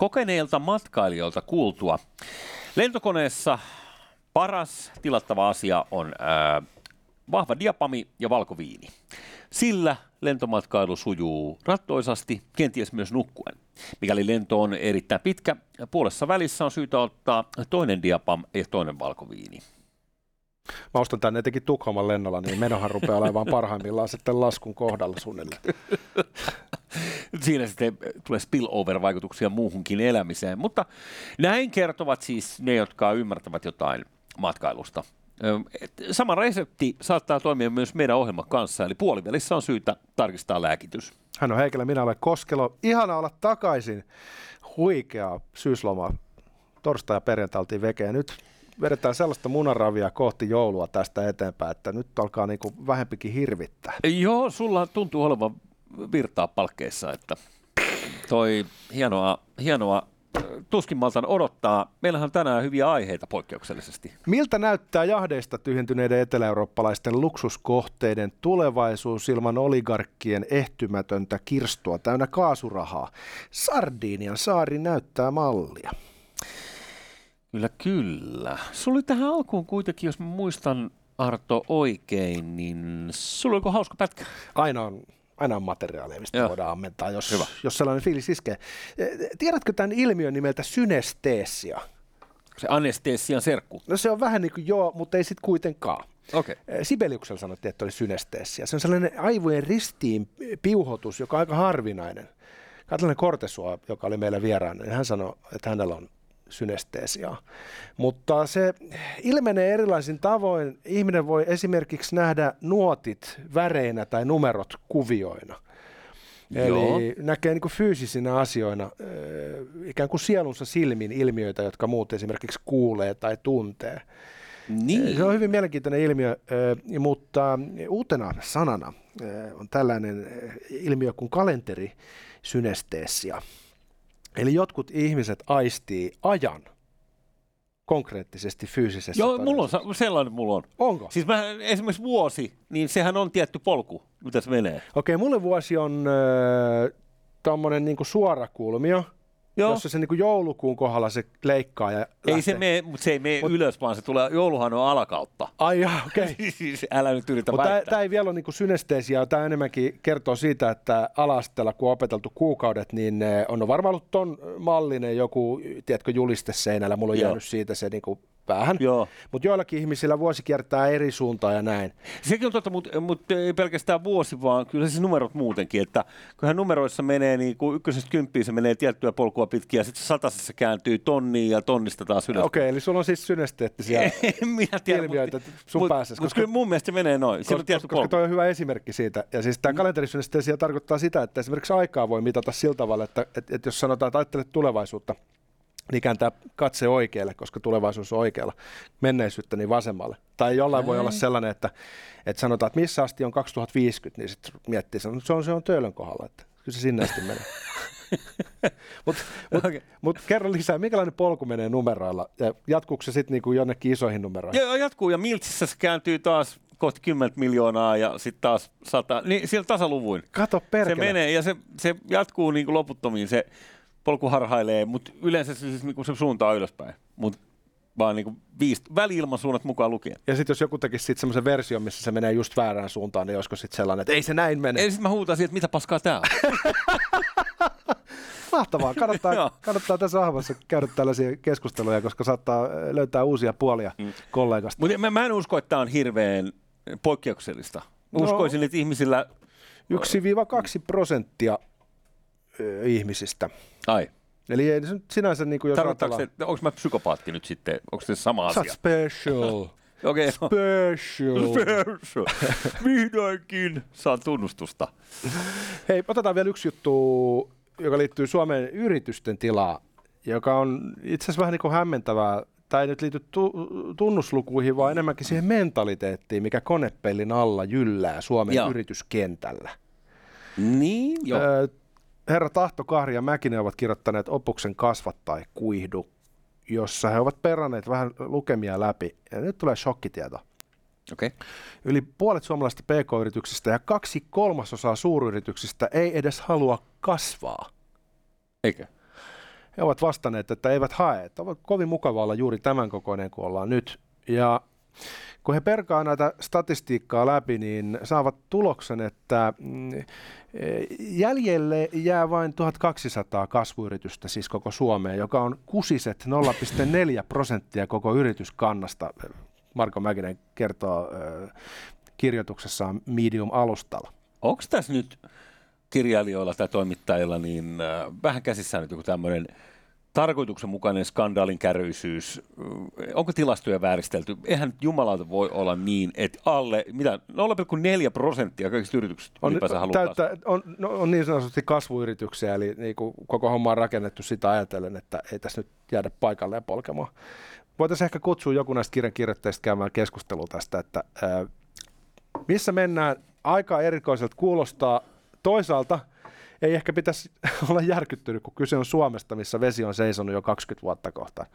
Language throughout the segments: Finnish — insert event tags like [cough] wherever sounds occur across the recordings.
kokeneilta matkailijoilta kuultua. Lentokoneessa paras tilattava asia on ää, vahva diapami ja valkoviini. Sillä lentomatkailu sujuu rattoisasti, kenties myös nukkuen. Mikäli lento on erittäin pitkä, puolessa välissä on syytä ottaa toinen diapam ja toinen valkoviini. Mä ostan tänne etenkin Tukholman lennolla, niin menohan rupeaa olemaan parhaimmillaan sitten laskun kohdalla suunnilleen. [laughs] [laughs] Siinä sitten tulee spillover-vaikutuksia muuhunkin elämiseen. Mutta näin kertovat siis ne, jotka ymmärtävät jotain matkailusta. Sama resepti saattaa toimia myös meidän ohjelman kanssa, eli puolivälissä on syytä tarkistaa lääkitys. Hän on Heikelä, minä olen Koskelo. Ihana olla takaisin. Huikea syysloma. Torstai ja perjantai oltiin vekeä. Nyt vedetään sellaista munaravia kohti joulua tästä eteenpäin, että nyt alkaa niinku vähempikin hirvittää. Joo, sulla tuntuu olevan virtaa palkkeissa, että toi hienoa, hienoa tuskin maltan odottaa. Meillähän on tänään hyviä aiheita poikkeuksellisesti. Miltä näyttää jahdeista tyhjentyneiden eteläeurooppalaisten luksuskohteiden tulevaisuus ilman oligarkkien ehtymätöntä kirstua täynnä kaasurahaa? Sardinian saari näyttää mallia. Kyllä, kyllä. Sulla oli tähän alkuun kuitenkin, jos muistan Arto oikein, niin sulla oliko hauska pätkä? Aina on aina on materiaalia, mistä Joo. voidaan ammentaa, jos, Hyvä. jos sellainen fiilis iskee. Tiedätkö tämän ilmiön nimeltä synesteesia? Se anestesian serkku? No se on vähän niin kuin joo, mutta ei sitten kuitenkaan. Okay. Sibeliuksella sanottiin, että oli synesteesia. Se on sellainen aivojen ristiin piuhotus, joka on aika harvinainen. Katlainen Kortesua, joka oli meillä vieraana, niin hän sanoi, että hänellä on synesteesiaa. Mutta se ilmenee erilaisin tavoin. Ihminen voi esimerkiksi nähdä nuotit väreinä tai numerot kuvioina. Joo. Eli näkee niin kuin fyysisinä asioina ikään kuin sielunsa silmin ilmiöitä, jotka muut esimerkiksi kuulee tai tuntee. Niin. Se on hyvin mielenkiintoinen ilmiö, mutta uutena sanana on tällainen ilmiö kuin kalenterisynesteesia. Eli jotkut ihmiset aistii ajan konkreettisesti fyysisessä Joo, mulla on sellainen mulla on. Onko? Siis mä, esimerkiksi vuosi, niin sehän on tietty polku, mitä se menee. Okei, mulle vuosi on äh, tommonen niinku suorakulmio, Joo. jossa se niin kuin joulukuun kohdalla se leikkaa ja lähtee. Ei se mene, mutta se ei mene Mut, ylös, vaan se tulee, jouluhan on alakautta. Ai jaa, okei. Okay. [laughs] siis älä nyt yritä väittää. Tämä ei vielä ole niin synesteesiä, tämä enemmänkin kertoo siitä, että alastella, kun on opeteltu kuukaudet, niin eh, on varmaan ollut ton mallinen joku, tiedätkö, juliste seinällä, mulla on Joo. jäänyt siitä se niin kuin Joo. Mutta joillakin ihmisillä vuosi kiertää eri suuntaan ja näin. Sekin on totta, mutta mut ei pelkästään vuosi, vaan kyllä siis numerot muutenkin. Että kyllähän numeroissa menee, niin kuin ykkösestä kymppiin se menee tiettyä polkua pitkin ja sitten satasessa kääntyy tonniin ja tonnista taas ylös. Okei, okay, eli sulla on siis synesteettisiä [laughs] Minä tiedän, ilmiöitä mutta, sun mut, päässä. Koska, kyllä mun mielestä se menee noin. Koska, koska, koska toi on hyvä esimerkki siitä. Ja siis tämä mm. kalenterisynestesia tarkoittaa sitä, että esimerkiksi aikaa voi mitata sillä tavalla, että, että, että jos sanotaan, että ajattelet tulevaisuutta, niin kääntää katse oikealle, koska tulevaisuus on oikealla, menneisyyttä niin vasemmalle. Tai jollain voi olla sellainen, että, että sanotaan, että missä asti on 2050, niin sitten miettii, että se on, se on töölön kohdalla, että kyllä se sinne asti menee. Mutta [laughs] mut, okay. mut kerro lisää, minkälainen polku menee numeroilla? Ja jatkuuko se sitten niinku jonnekin isoihin numeroihin? Joo, jatkuu ja Miltsissä se kääntyy taas kohti 10 miljoonaa ja sitten taas 100, niin siellä tasaluvuin. Kato perkele. Se menee ja se, se jatkuu niinku loputtomiin se polku harhailee, mutta yleensä se, siis, niinku se suuntaa ylöspäin. Mutta vaan niinku viisi, väli-ilmansuunnat mukaan lukien. Ja sitten jos joku tekisi sitten semmoisen version, missä se menee just väärään suuntaan, niin olisiko sitten sellainen, että ei se näin mene? Ei, sitten mä huutan että mitä paskaa tää on. [laughs] Mahtavaa. Kannattaa, kannattaa tässä ahvassa käydä tällaisia keskusteluja, koska saattaa löytää uusia puolia mm. kollegasta. Mutta mä, mä en usko, että tämä on hirveän poikkeuksellista. No. Uskoisin, no, että ihmisillä... 1-2 prosenttia ihmisistä. Ai. Eli ei se sinänsä niin kuin jos se, onko mä psykopaatti nyt sitten, onko se sama asia? special. [laughs] Okei. Okay, special. special. [laughs] Vihdoinkin saan tunnustusta. Hei, otetaan vielä yksi juttu, joka liittyy Suomen yritysten tilaa, joka on itse asiassa vähän niin kuin hämmentävää. Tämä ei nyt liity tu- tunnuslukuihin, vaan enemmänkin siihen mentaliteettiin, mikä konepellin alla jyllää Suomen Joo. yrityskentällä. Niin, joo. Öö, herra Tahto, Kahri ja Mäkinen ovat kirjoittaneet opuksen Kasva tai kuihdu, jossa he ovat peranneet vähän lukemia läpi. Ja nyt tulee shokkitieto. Okay. Yli puolet suomalaisista pk-yrityksistä ja kaksi kolmasosaa suuryrityksistä ei edes halua kasvaa. Eikö? he ovat vastanneet, että eivät hae. Että ovat kovin mukava olla juuri tämän kokoinen kuin ollaan nyt. Ja kun he perkaa näitä statistiikkaa läpi, niin saavat tuloksen, että mm, jäljelle jää vain 1200 kasvuyritystä siis koko Suomeen, joka on kusiset 0,4 prosenttia koko yrityskannasta. Marko Mäkinen kertoo kirjoituksessaan Medium-alustalla. Onko tässä nyt kirjailijoilla tai toimittajilla niin vähän käsissään nyt joku tämmöinen tarkoituksenmukainen skandaalin kärryisyys, onko tilastoja vääristelty? Eihän jumalauta voi olla niin, että alle mitä 0,4 prosenttia kaikista yrityksistä on, täyttä, on, no, on niin sanotusti kasvuyrityksiä, eli niin kuin koko homma on rakennettu sitä ajatellen, että ei tässä nyt jäädä paikalleen polkemaan. Voitaisiin ehkä kutsua joku näistä kirjan kirjoittajista käymään keskustelua tästä, että ää, missä mennään, aika erikoiselta kuulostaa. Toisaalta ei ehkä pitäisi [laughs] olla järkyttynyt, kun kyse on Suomesta, missä vesi on seisonut jo 20 vuotta kohta.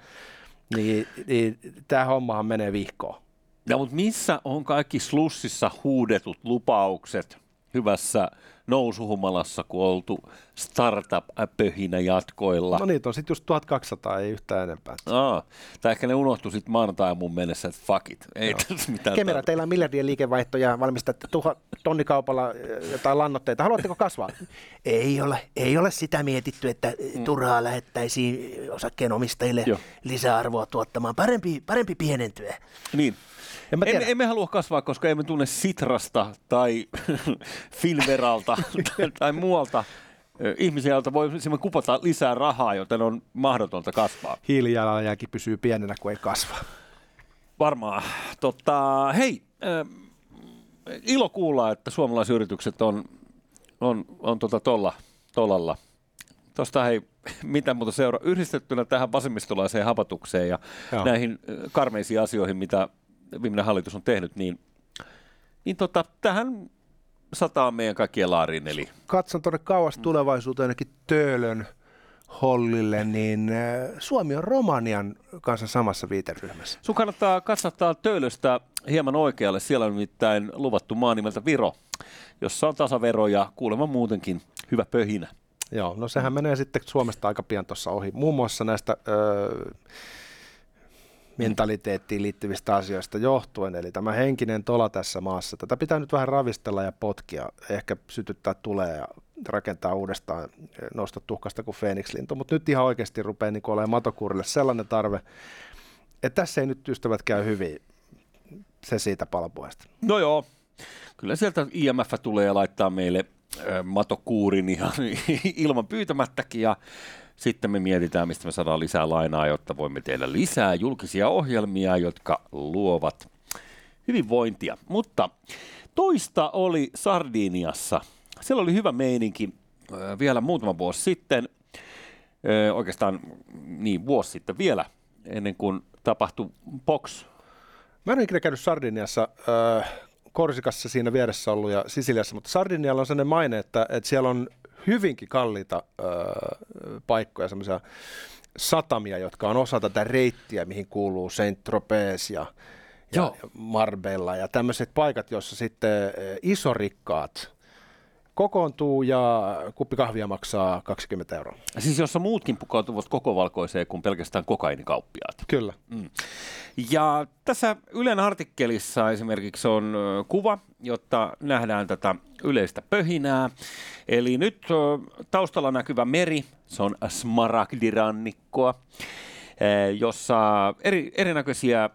Niin, niin tämä hommahan menee vihkoon. No, mutta missä on kaikki slussissa huudetut lupaukset hyvässä nousuhumalassa, kun oltu startup-pöhinä jatkoilla. No niitä on sitten just 1200, ei yhtään enempää. Aa, tai ehkä ne unohtu sitten maanantai mun mennessä, että fuck it. Ei mitään Kemera, teillä on miljardien liikevaihto ja valmistatte tuha, tonnikaupalla äh, jotain lannoitteita. Haluatteko kasvaa? ei ole, ei ole sitä mietitty, että mm. turhaa lähettäisiin osakkeenomistajille Joo. lisäarvoa tuottamaan. Parempi, parempi pienentyä. Niin, en mä emme, emme halua kasvaa, koska emme tunne Sitrasta tai [laughs] Filveralta tai muualta ihmisiä, joilta voi kupata lisää rahaa, joten on mahdotonta kasvaa. Hiilijalanjälki pysyy pienenä, kun ei kasva. Varmaan. Totta, hei, äh, ilo kuulla, että suomalaisyritykset on, on, on tota tolla, tolalla. Tuosta hei, mitä muuta seuraa, yhdistettynä tähän vasemmistolaiseen hapatukseen ja Joo. näihin karmeisiin asioihin, mitä viimeinen hallitus on tehnyt, niin, niin tota, tähän sataa meidän kaikkien laariin. Eli... Katson tuonne kauas tulevaisuuteen ainakin Töölön hollille, niin äh, Suomi on Romanian kanssa samassa viiteryhmässä. Sun kannattaa katsottaa Töölöstä hieman oikealle. Siellä on nimittäin luvattu maa nimeltä Viro, jossa on tasavero ja kuulemma muutenkin hyvä pöhinä. Joo, no sehän menee sitten Suomesta aika pian tuossa ohi. Muun muassa näistä öö, mentaliteettiin liittyvistä asioista johtuen. Eli tämä henkinen tola tässä maassa, tätä pitää nyt vähän ravistella ja potkia, ehkä sytyttää tulee ja rakentaa uudestaan, nousta tuhkasta kuin Phoenix-lintu, mutta nyt ihan oikeasti rupeaa niin olemaan matokurille sellainen tarve, että tässä ei nyt ystävät käy hyvin, se siitä palapuheesta. No joo, kyllä sieltä IMF tulee laittaa meille matokuurin ihan [laughs] ilman pyytämättäkin. Ja sitten me mietitään, mistä me saadaan lisää lainaa, jotta voimme tehdä lisää julkisia ohjelmia, jotka luovat hyvinvointia. Mutta toista oli Sardiniassa. Siellä oli hyvä meininki vielä muutama vuosi sitten, oikeastaan niin vuosi sitten vielä, ennen kuin tapahtui Box. Mä en ole ikinä käynyt Sardiniassa, Korsikassa siinä vieressä ollut ja Sisiliassa, mutta Sardinialla on sellainen maine, että, että siellä on hyvinkin kalliita ö, paikkoja, semmoisia satamia, jotka on osa tätä reittiä, mihin kuuluu Saint Tropez ja, ja, ja Marbella ja tämmöiset paikat, joissa sitten isorikkaat kokoontuu ja kuppi kahvia maksaa 20 euroa. Siis jossa muutkin pukautuvat koko valkoiseen kuin pelkästään kokainikauppiaat. Kyllä. Mm. Ja tässä Ylen artikkelissa esimerkiksi on kuva, jotta nähdään tätä yleistä pöhinää. Eli nyt taustalla näkyvä meri, se on smaragdirannikkoa, jossa eri, erinäköisiä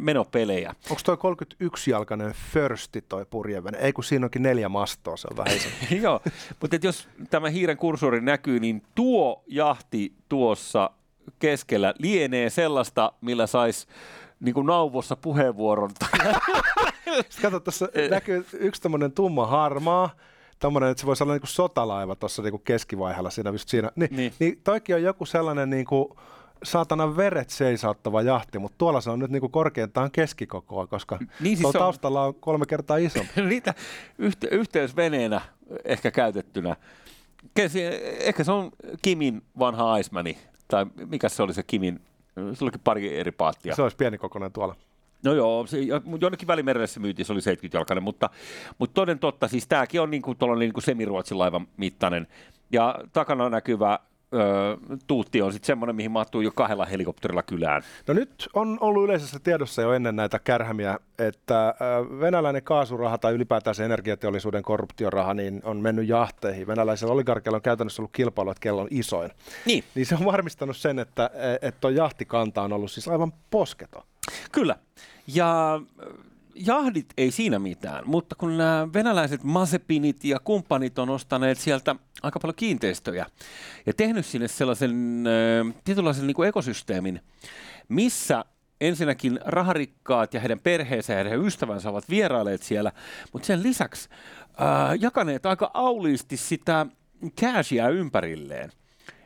menopelejä. Onko toi 31-jalkainen Firsti toi purjeven? Ei kun siinä onkin neljä mastoa, se on vähän [laughs] Joo, mutta jos tämä hiiren kursori näkyy, niin tuo jahti tuossa keskellä lienee sellaista, millä saisi niin kuin nauvossa puheenvuoron. [laughs] Kato, tuossa näkyy yksi tämmöinen tumma harmaa, tommonen, että se voisi olla niin kuin sotalaiva tuossa niin keskivaiheella siinä, just siinä. Ni, niin. niin toikin on joku sellainen niin kuin, saatana veret seisauttava jahti, mutta tuolla se on nyt niinku korkeintaan keskikokoa, koska niin siis on... taustalla on kolme kertaa isompi. [laughs] Niitä yhte- yhteysveneenä ehkä käytettynä. Ehkä se on Kimin vanha Aismani, tai mikä se oli se Kimin, se olikin pari eri paattia. Se olisi pieni kokoinen tuolla. No joo, se, jonnekin välimerelle se myytiin, se oli 70-jalkainen, mutta, mutta toden totta, siis tämäkin on niin kuin, niin kuin semiruotsin laivan mittainen. Ja takana näkyvä öö, tuutti on sitten semmoinen, mihin mahtuu jo kahdella helikopterilla kylään. No nyt on ollut yleisessä tiedossa jo ennen näitä kärhämiä, että venäläinen kaasuraha tai ylipäätään se energiateollisuuden korruptioraha niin on mennyt jahteihin. Venäläisellä oligarkilla on käytännössä ollut kilpailu, että kello on isoin. Niin. Niin se on varmistanut sen, että, että tuo jahtikanta on ollut siis aivan posketo. Kyllä. Ja jahdit ei siinä mitään, mutta kun nämä venäläiset Mazepinit ja kumppanit on ostaneet sieltä aika paljon kiinteistöjä ja tehnyt sinne sellaisen äh, tietynlaisen niin kuin ekosysteemin, missä ensinnäkin raharikkaat ja heidän perheensä ja heidän ystävänsä ovat vierailleet siellä, mutta sen lisäksi äh, jakaneet aika auliisti sitä cashia ympärilleen.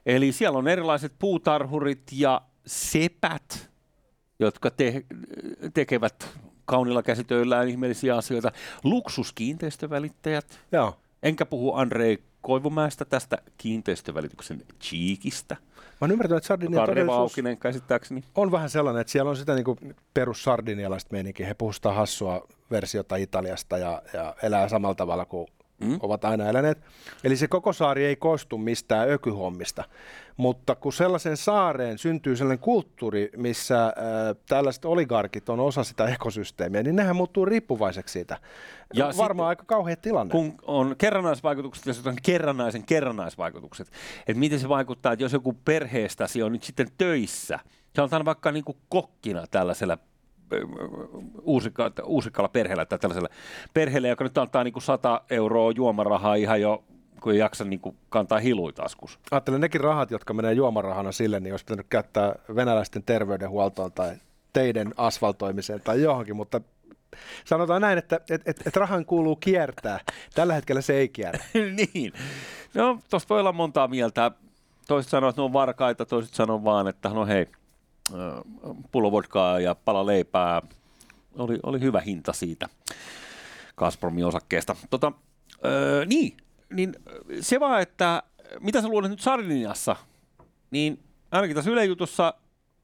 Eli siellä on erilaiset puutarhurit ja sepät, jotka te- tekevät kaunilla käsitöillään ihmeellisiä asioita. Luksuskiinteistövälittäjät. Joo. Enkä puhu Andrei Koivumäestä tästä kiinteistövälityksen cheekistä. Mä oon ymmärtänyt, että Sardinian Aukinen käsittääkseni. on vähän sellainen, että siellä on sitä niin perus sardinialaista meininkiä. He puhustaa hassua versiota Italiasta ja, ja elää samalla tavalla kuin mm. ovat aina eläneet. Eli se koko saari ei koostu mistään ökyhommista, mutta kun sellaisen saareen syntyy sellainen kulttuuri, missä äh, tällaiset oligarkit on osa sitä ekosysteemiä, niin nehän muuttuu riippuvaiseksi siitä. Ja Varmaan sitten, aika kauhea tilanne. Kun on kerrannaisvaikutukset ja on kerrannaisen kerrannaisvaikutukset, että miten se vaikuttaa, että jos joku perheestäsi on nyt sitten töissä, sanotaan vaikka niin kuin kokkina tällaisella uusikka, uusikkalla perheellä tai tällaisella perheellä, joka nyt antaa niin kuin 100 euroa juomarahaa ihan jo kun ei jaksa niin kuin kantaa hiluja taskus. Ajattelen nekin rahat, jotka menee juomarahana sille, niin olisi pitänyt käyttää venäläisten terveydenhuoltoon tai teiden asfaltoimiseen tai johonkin, mutta sanotaan näin, että et, et, et rahan kuuluu kiertää. Tällä hetkellä se ei kierrä. [laughs] niin. No, tuosta voi olla montaa mieltä. Toiset sanoo, että ne on varkaita, toiset sanoo vaan, että no hei, pullovodkaa ja pala leipää. Oli, oli hyvä hinta siitä Gazpromin osakkeesta. Tota, öö, niin, niin se vaan, että mitä sä luulet nyt Sardiniassa, niin ainakin tässä Yle jutussa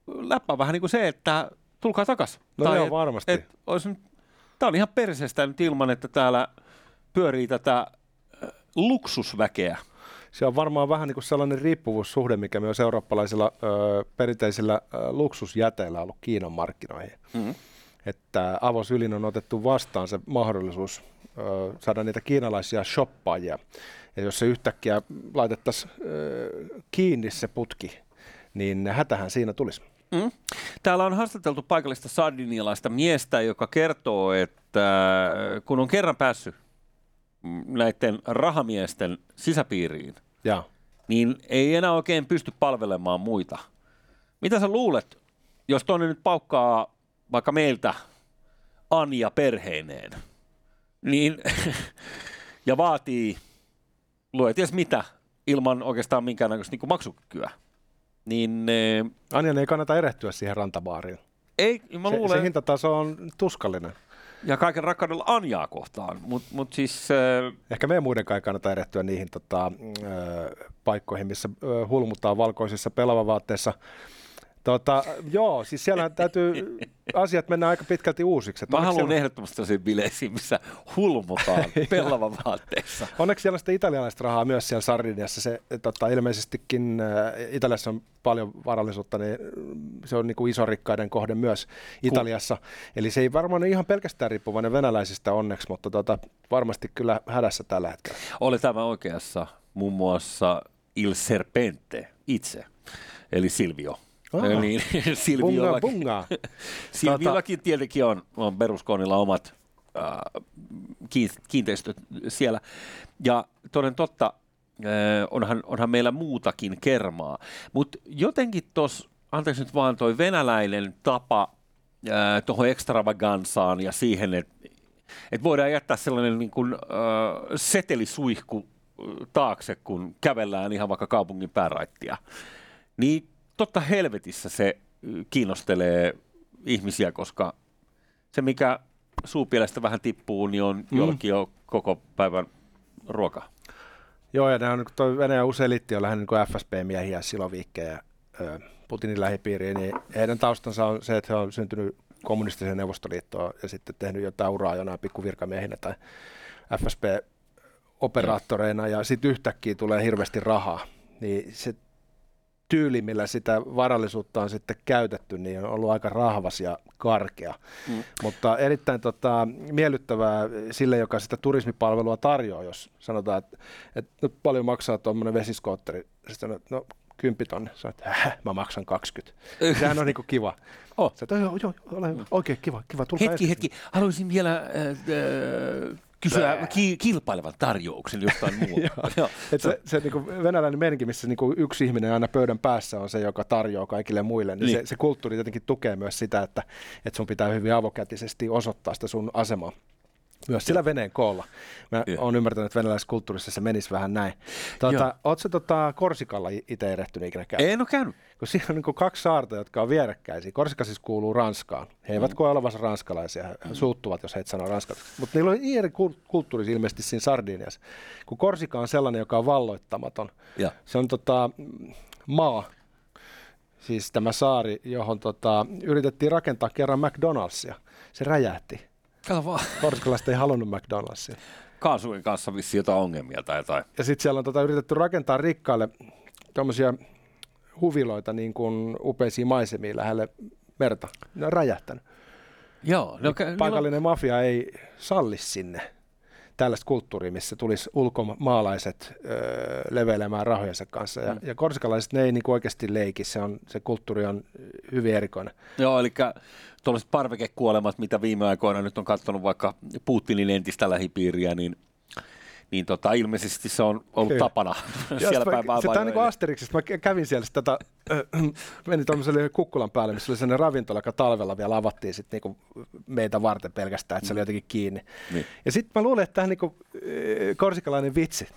läppä vähän niin kuin se, että tulkaa takas. No tai joo, varmasti. Et, et tämä on ihan perseestä nyt ilman, että täällä pyörii tätä luksusväkeä se on varmaan vähän niin kuin sellainen riippuvuussuhde, mikä myös eurooppalaisilla ö, perinteisillä ö, luksusjäteillä on ollut Kiinan markkinoihin. Mm-hmm. Että avosylin on otettu vastaan se mahdollisuus ö, saada niitä kiinalaisia shoppaajia. Ja jos se yhtäkkiä laitettaisiin kiinni se putki, niin hätähän siinä tulisi. Mm. Täällä on haastateltu paikallista sardinialaista miestä, joka kertoo, että kun on kerran päässyt näiden rahamiesten sisäpiiriin, ja. niin ei enää oikein pysty palvelemaan muita. Mitä sä luulet, jos toinen nyt paukkaa vaikka meiltä Anja perheineen, niin, [laughs] ja vaatii, lue ties mitä, ilman oikeastaan minkäännäköistä niin maksukykyä, niin... Anjan ei kannata erehtyä siihen rantabaariin. Ei, mä luulen... Se, se hintataso on tuskallinen. Ja kaiken rakkaudella Anjaa kohtaan, mutta mut siis... Äh... Ehkä meidän muiden kai kannata erehtyä niihin tota, äh, paikkoihin, missä äh, hulmutaan valkoisissa pelavavaatteissa Tota, joo, siis siellä täytyy asiat mennä aika pitkälti uusiksi. Mä haluan siellä... ehdottomasti sellaisiin bileisiin, missä hulmutaan [laughs] pellava vaatteissa. Onneksi siellä on sitä italialaista rahaa myös siellä Sardiniassa. Se, tota, ilmeisestikin äh, Italiassa on paljon varallisuutta, niin se on niin kuin iso rikkaiden kohde myös Italiassa. Kun... Eli se ei varmaan ole ihan pelkästään riippuvainen venäläisistä onneksi, mutta tota, varmasti kyllä hädässä tällä hetkellä. Oli tämä oikeassa muun muassa Il Serpente itse, eli Silvio Oh. Niin, [laughs] Silviollakin, bunga, bunga. [laughs] Silviollakin tietenkin on, on peruskoonilla omat äh, kiinteistöt siellä. Ja toden totta, äh, onhan, onhan meillä muutakin kermaa. Mutta jotenkin tuossa, anteeksi nyt vaan toi venäläinen tapa äh, tuohon ekstravagansaan ja siihen, että et voidaan jättää sellainen niin kuin, äh, setelisuihku äh, taakse, kun kävellään ihan vaikka kaupungin pääraittia. Niin totta helvetissä se kiinnostelee ihmisiä, koska se, mikä suupielestä vähän tippuu, niin on mm. jollakin jo koko päivän ruoka. Joo, ja nämä on, tuo Venäjän uselitti on lähinnä niin FSP-miehiä siloviikkejä Putinin lähipiiriin, niin heidän taustansa on se, että he on syntynyt kommunistiseen neuvostoliittoon ja sitten tehnyt jotain uraa jonain pikkuvirkamiehinä tai FSP-operaattoreina, ja sitten yhtäkkiä tulee hirveästi rahaa. Niin se tyyli, millä sitä varallisuutta on sitten käytetty, niin on ollut aika rahvas ja karkea. Mm. Mutta erittäin tota, miellyttävää sille, joka sitä turismipalvelua tarjoaa, jos sanotaan, että, että nyt paljon maksaa tuommoinen vesiskootteri. Sitten sanoo, no 10 tonne. Sä että mä maksan 20. [laughs] Sehän on niinku kiva. Oh. Sä, joo, joo, ole oikein kiva, kiva. Tulkaa hetki, hetki. Haluaisin vielä äh, äh, kysyä ki- kilpailevan tarjouksen jostain [laughs] muuta. Et se, se niin venäläinen meininki, missä niin yksi ihminen aina pöydän päässä on se, joka tarjoaa kaikille muille, niin, niin. Se, se kulttuuri tietenkin tukee myös sitä, että, että sun pitää hyvin avokätisesti osoittaa sitä sun asemaa myös sillä veneen koolla. Mä oon ymmärtänyt, että venäläisessä kulttuurissa se menisi vähän näin. Tuota, Oletko tota Korsikalla itse erehtynyt ikinä käynyt? En ole käynyt. Kun siinä on niin kaksi saarta, jotka on vierekkäisiä. Korsika siis kuuluu Ranskaan. He eivät mm. koe olevansa ranskalaisia. He mm. suuttuvat, jos he et sano ranskalaisia. Mutta niillä on eri kulttuuri ilmeisesti siinä Sardiniassa. Kun Korsika on sellainen, joka on valloittamaton. Ja. Se on tota, maa, siis tämä saari, johon tota, yritettiin rakentaa kerran McDonald'sia. Se räjähti. Kato vaan. Korskalaiset ei halunnut McDonald'sia. Kaasujen kanssa vissi jotain ongelmia tai jotain. Ja sitten siellä on tota, yritetty rakentaa rikkaille tuommoisia huviloita niin kuin upeisiin maisemiin lähelle merta. Ne on räjähtänyt. Joo. No, Paikallinen no... mafia ei salli sinne tällaista kulttuuria, missä tulisi ulkomaalaiset öö, levelemään rahojensa kanssa. Ja, mm. ja korsikalaiset ne ei niin oikeasti leiki, se, on, se kulttuuri on hyvin erikoinen. Joo, eli tuollaiset parvekekuolemat, mitä viime aikoina nyt on katsonut vaikka Putinin entistä lähipiiriä, niin niin tota, ilmeisesti se on ollut Kyllä. tapana [laughs] siellä päin Se on niin kuin Asterixista. Mä kävin siellä tätä, äh, [clears throat] menin tuollaiselle kukkulan päälle, missä oli sellainen ravintola, joka talvella vielä avattiin sit niinku meitä varten pelkästään, että se oli jotenkin kiinni. Niin. Ja sitten mä luulen, että tämä on niinku, äh, korsikalainen vitsi.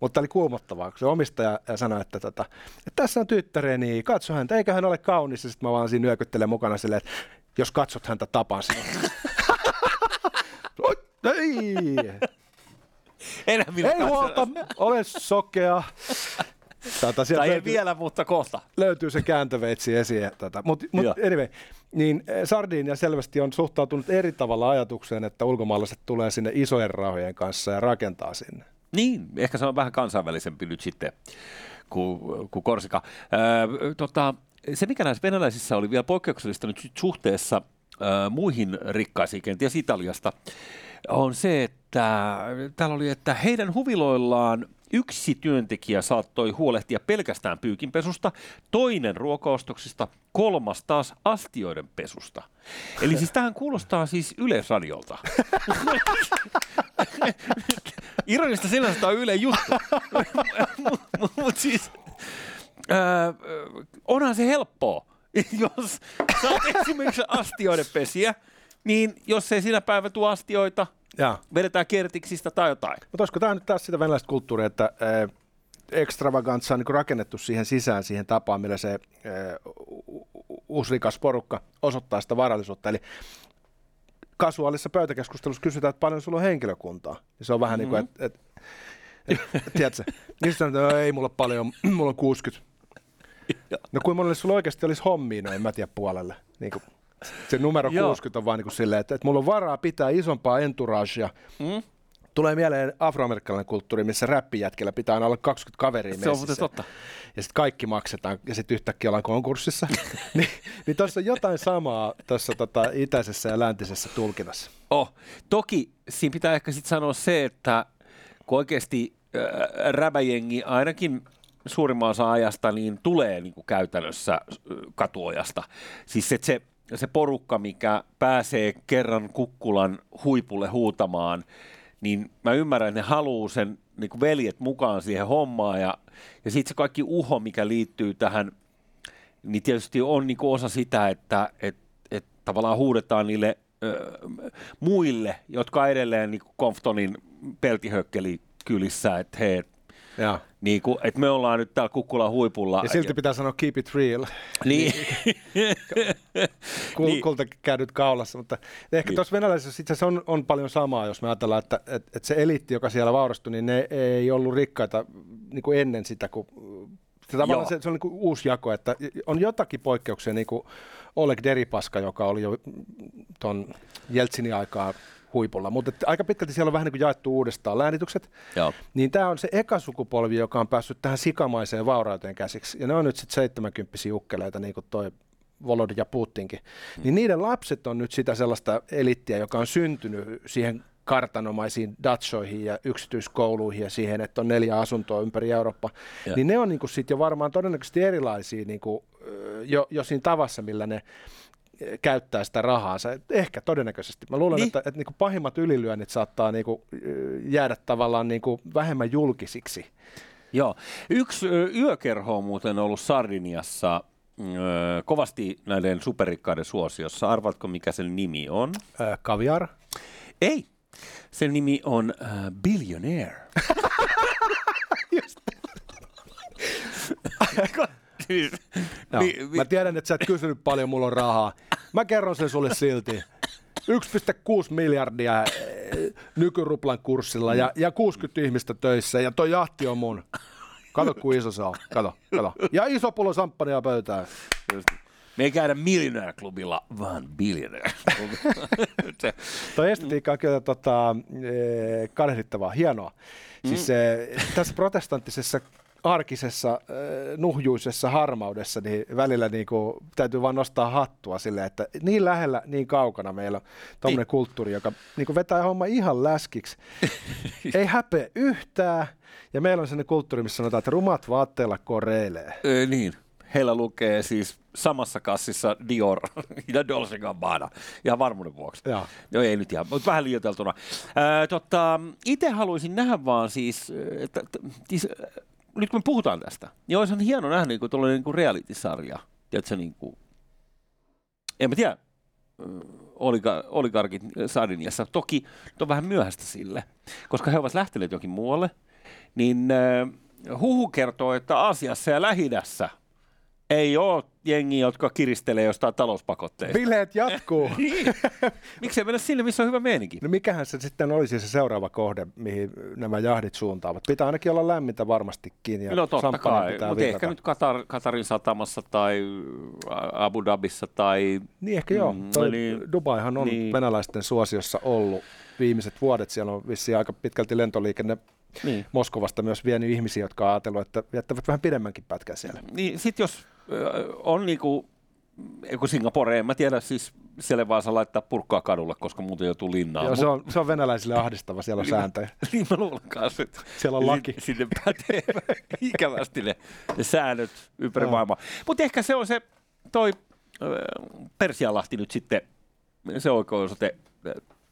Mutta oli kuumottavaa, kun se omistaja sanoi, että, tota, että tässä on tyttäreni, katso häntä, eikä hän ole kaunis. Sitten mä vaan siinä nyökyttelen mukana silleen, että jos katsot häntä, tapaan sinut. [laughs] Ei! [laughs] Enää minä Ei huolta, ole sokea. Tätä, tai ei vielä, mutta kohta. Löytyy se kääntöveitsi esiin. Tätä. Mutta mut anyway, niin eh, Sardinia selvästi on suhtautunut eri tavalla ajatukseen, että ulkomaalaiset tulee sinne isojen rahojen kanssa ja rakentaa sinne. Niin, ehkä se on vähän kansainvälisempi nyt sitten kuin, kuin Korsika. Öö, tota, se, mikä näissä venäläisissä oli vielä poikkeuksellista nyt suhteessa öö, muihin rikkaisiin, kenties Italiasta, on se, että täällä oli, että heidän huviloillaan yksi työntekijä saattoi huolehtia pelkästään pyykinpesusta, toinen ruokaostoksista, kolmas taas astioiden pesusta. Eli siis tähän kuulostaa siis Yleisradiolta. [laughs] Ironista sinänsä on Yle juttu. Mutta mut siis, äh, onhan se helppoa, jos sä oot esimerkiksi astioiden pesiä, niin jos ei siinä päivä tuo astioita, ja. vedetään kertiksistä tai jotain. Mutta olisiko tämä nyt taas sitä venäläistä kulttuuria, että äh, extravaganza on niin rakennettu siihen sisään, siihen tapaan, millä se äh, uusi rikas porukka osoittaa sitä varallisuutta. Eli kasuaalissa pöytäkeskustelussa kysytään, että paljon sulla on henkilökuntaa. Ja se on vähän mm-hmm. niin kuin, että et, et, tiedätkö, niin sanotaan, että ei mulla paljon, mulla on 60. [laughs] No kuin monelle sulla oikeasti olisi hommia, no en mä tiedä puolelle. Niin kuin, se numero Joo. 60 on vaan niin kuin silleen, että, että mulla on varaa pitää isompaa entouragea. Mm. Tulee mieleen afroamerikkalainen kulttuuri, missä räppijätkellä pitää aina olla 20 kaveria Se on totta. Ja sitten kaikki maksetaan, ja sitten yhtäkkiä ollaan konkurssissa. [laughs] niin niin tuossa on jotain samaa tuossa tota, itäisessä ja läntisessä tulkinnassa. Oh, toki siinä pitää ehkä sitten sanoa se, että kun oikeasti äh, räbäjengi ainakin suurimman osa ajasta niin tulee niin kuin käytännössä katuojasta. Siis että se se porukka, mikä pääsee kerran kukkulan huipulle huutamaan, niin mä ymmärrän, että ne haluaa sen niin kuin veljet mukaan siihen hommaan. Ja, ja sitten se kaikki uho, mikä liittyy tähän, niin tietysti on niin kuin osa sitä, että et, et tavallaan huudetaan niille ö, muille, jotka edelleen niin kuin Comptonin peltihökkeli kylissä, että hei, ja. Niin kuin, että me ollaan nyt täällä Kukkulan huipulla. Ja silti pitää sanoa keep it real. Niin. [laughs] Kul, niin. Kulta käynyt kaulassa, mutta ehkä niin. tuossa venäläisessä itse asiassa on, on paljon samaa, jos me ajatellaan, että, että, että se eliitti, joka siellä vaurastui, niin ne ei ollut rikkaita niin kuin ennen sitä, kun se, tavallaan se, se on niin kuin uusi jako, että on jotakin poikkeuksia, niin kuin Oleg Deripaska, joka oli jo tuon Jeltsinin aikaa huipulla, mutta aika pitkälti siellä on vähän niin kuin jaettu uudestaan läänitykset. Joo. Niin tämä on se eka sukupolvi, joka on päässyt tähän sikamaiseen vaurauteen käsiksi. Ja ne on nyt sitten 70 ukkeleita, niin kuin toi Volodin ja Putinkin. Mm. Niin niiden lapset on nyt sitä sellaista elittiä, joka on syntynyt siihen kartanomaisiin datsoihin ja yksityiskouluihin ja siihen, että on neljä asuntoa ympäri Eurooppa, ja. niin ne on niin sitten jo varmaan todennäköisesti erilaisia niin kuin, jo, jo siinä tavassa, millä ne käyttää sitä rahaansa. Ehkä todennäköisesti. Mä luulen, niin. että, että niin kuin pahimmat ylilyönnit saattaa niin kuin jäädä tavallaan niin kuin vähemmän julkisiksi. Joo. Yksi yökerho on muuten ollut Sardiniassa kovasti näiden superrikkaiden suosiossa. Arvatko, mikä sen nimi on? Äh, kaviar? Ei. Sen nimi on uh, Billionaire. [laughs] [laughs] Just. [laughs] no, mä tiedän, että sä et kysynyt paljon, mulla on rahaa. Mä kerron sen sulle silti. 1,6 miljardia eh, nykyruplan kurssilla ja, ja 60 ihmistä töissä ja toi jahti on mun. Kato, kuin iso se on. Kato, kato. Ja iso pullo samppania pöytään. Just. Me ei käydä Millionaire-klubilla, vaan Billionaire-klubilla. [laughs] Toi estetiikka on kyllä tota, eh, kadehdittavaa, hienoa. Siis mm. Siis tässä protestanttisessa arkisessa äh, nuhjuisessa harmaudessa, niin välillä niin kuin, täytyy vaan nostaa hattua sille, että niin lähellä, niin kaukana meillä on tuommoinen niin. kulttuuri, joka niin kuin vetää homma ihan läskiksi. [laughs] Ei häpeä yhtään. Ja meillä on sellainen kulttuuri, missä sanotaan, että rumat vaatteilla koreilee. Ee, niin. Heillä lukee siis samassa kassissa Dior [laughs] ja Dolce Gabbana, ihan varmuuden vuoksi. Joo. No ei nyt ihan, mutta vähän liioiteltuna. tota, itse haluaisin nähdä vaan siis, että, että, siis nyt kun me puhutaan tästä, niin olisi hieno nähdä niin kuin tuollainen niin reality-sarja. Tiedätkö, niin kuin, en mä tiedä, oliga, oligarkit Sardiniassa. Toki on vähän myöhäistä sille, koska he ovat lähteneet jokin muualle. Niin äh, huhu kertoo, että Aasiassa ja Lähidässä ei ole jengi, jotka kiristelee jostain talouspakotteista. Bileet jatkuu. [laughs] niin. Miksei mennä sinne, missä on hyvä meininki? No mikähän se sitten olisi se seuraava kohde, mihin nämä jahdit suuntaavat? Pitää ainakin olla lämmintä varmastikin. Ja no totta kai, mutta ehkä nyt Katar, Katarin satamassa tai Abu Dhabissa tai... Niin ehkä joo. Mm, Toi niin, Dubaihan on niin. venäläisten suosiossa ollut viimeiset vuodet. Siellä on vissiin aika pitkälti lentoliikenne niin. Moskovasta myös vienyt ihmisiä, jotka on ajatellut, että viettävät vähän pidemmänkin pätkän siellä. Niin, sitten jos on niinku, kun Singapore, en mä tiedä, siis siellä vaan saa laittaa purkkaa kadulle, koska muuten joutuu linnaan. Joo, se on, se on venäläisille ahdistava, siellä on niin sääntöjä. [laughs] niin mä luulen kanssa, että siellä on laki. Sinne pätee [laughs] ikävästi ne, ne säännöt ympäri no. maailmaa. Mutta ehkä se on se, toi Persianlahti nyt sitten, se oikeusote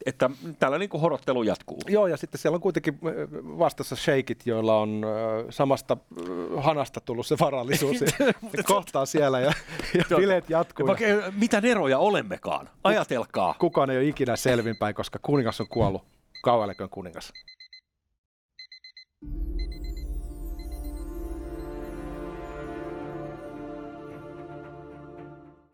että tällä niin kuin horottelu jatkuu. Joo, ja sitten siellä on kuitenkin äh, vastassa sheikit, joilla on äh, samasta äh, hanasta tullut se varallisuus. [laughs] ja kohtaa siellä ja, ja bileet jatkuu. Vaikka, mitä eroja olemmekaan? Ajatelkaa. Kukaan ei ole ikinä selvinpäin, koska kuningas on kuollut. Kauan kuningas.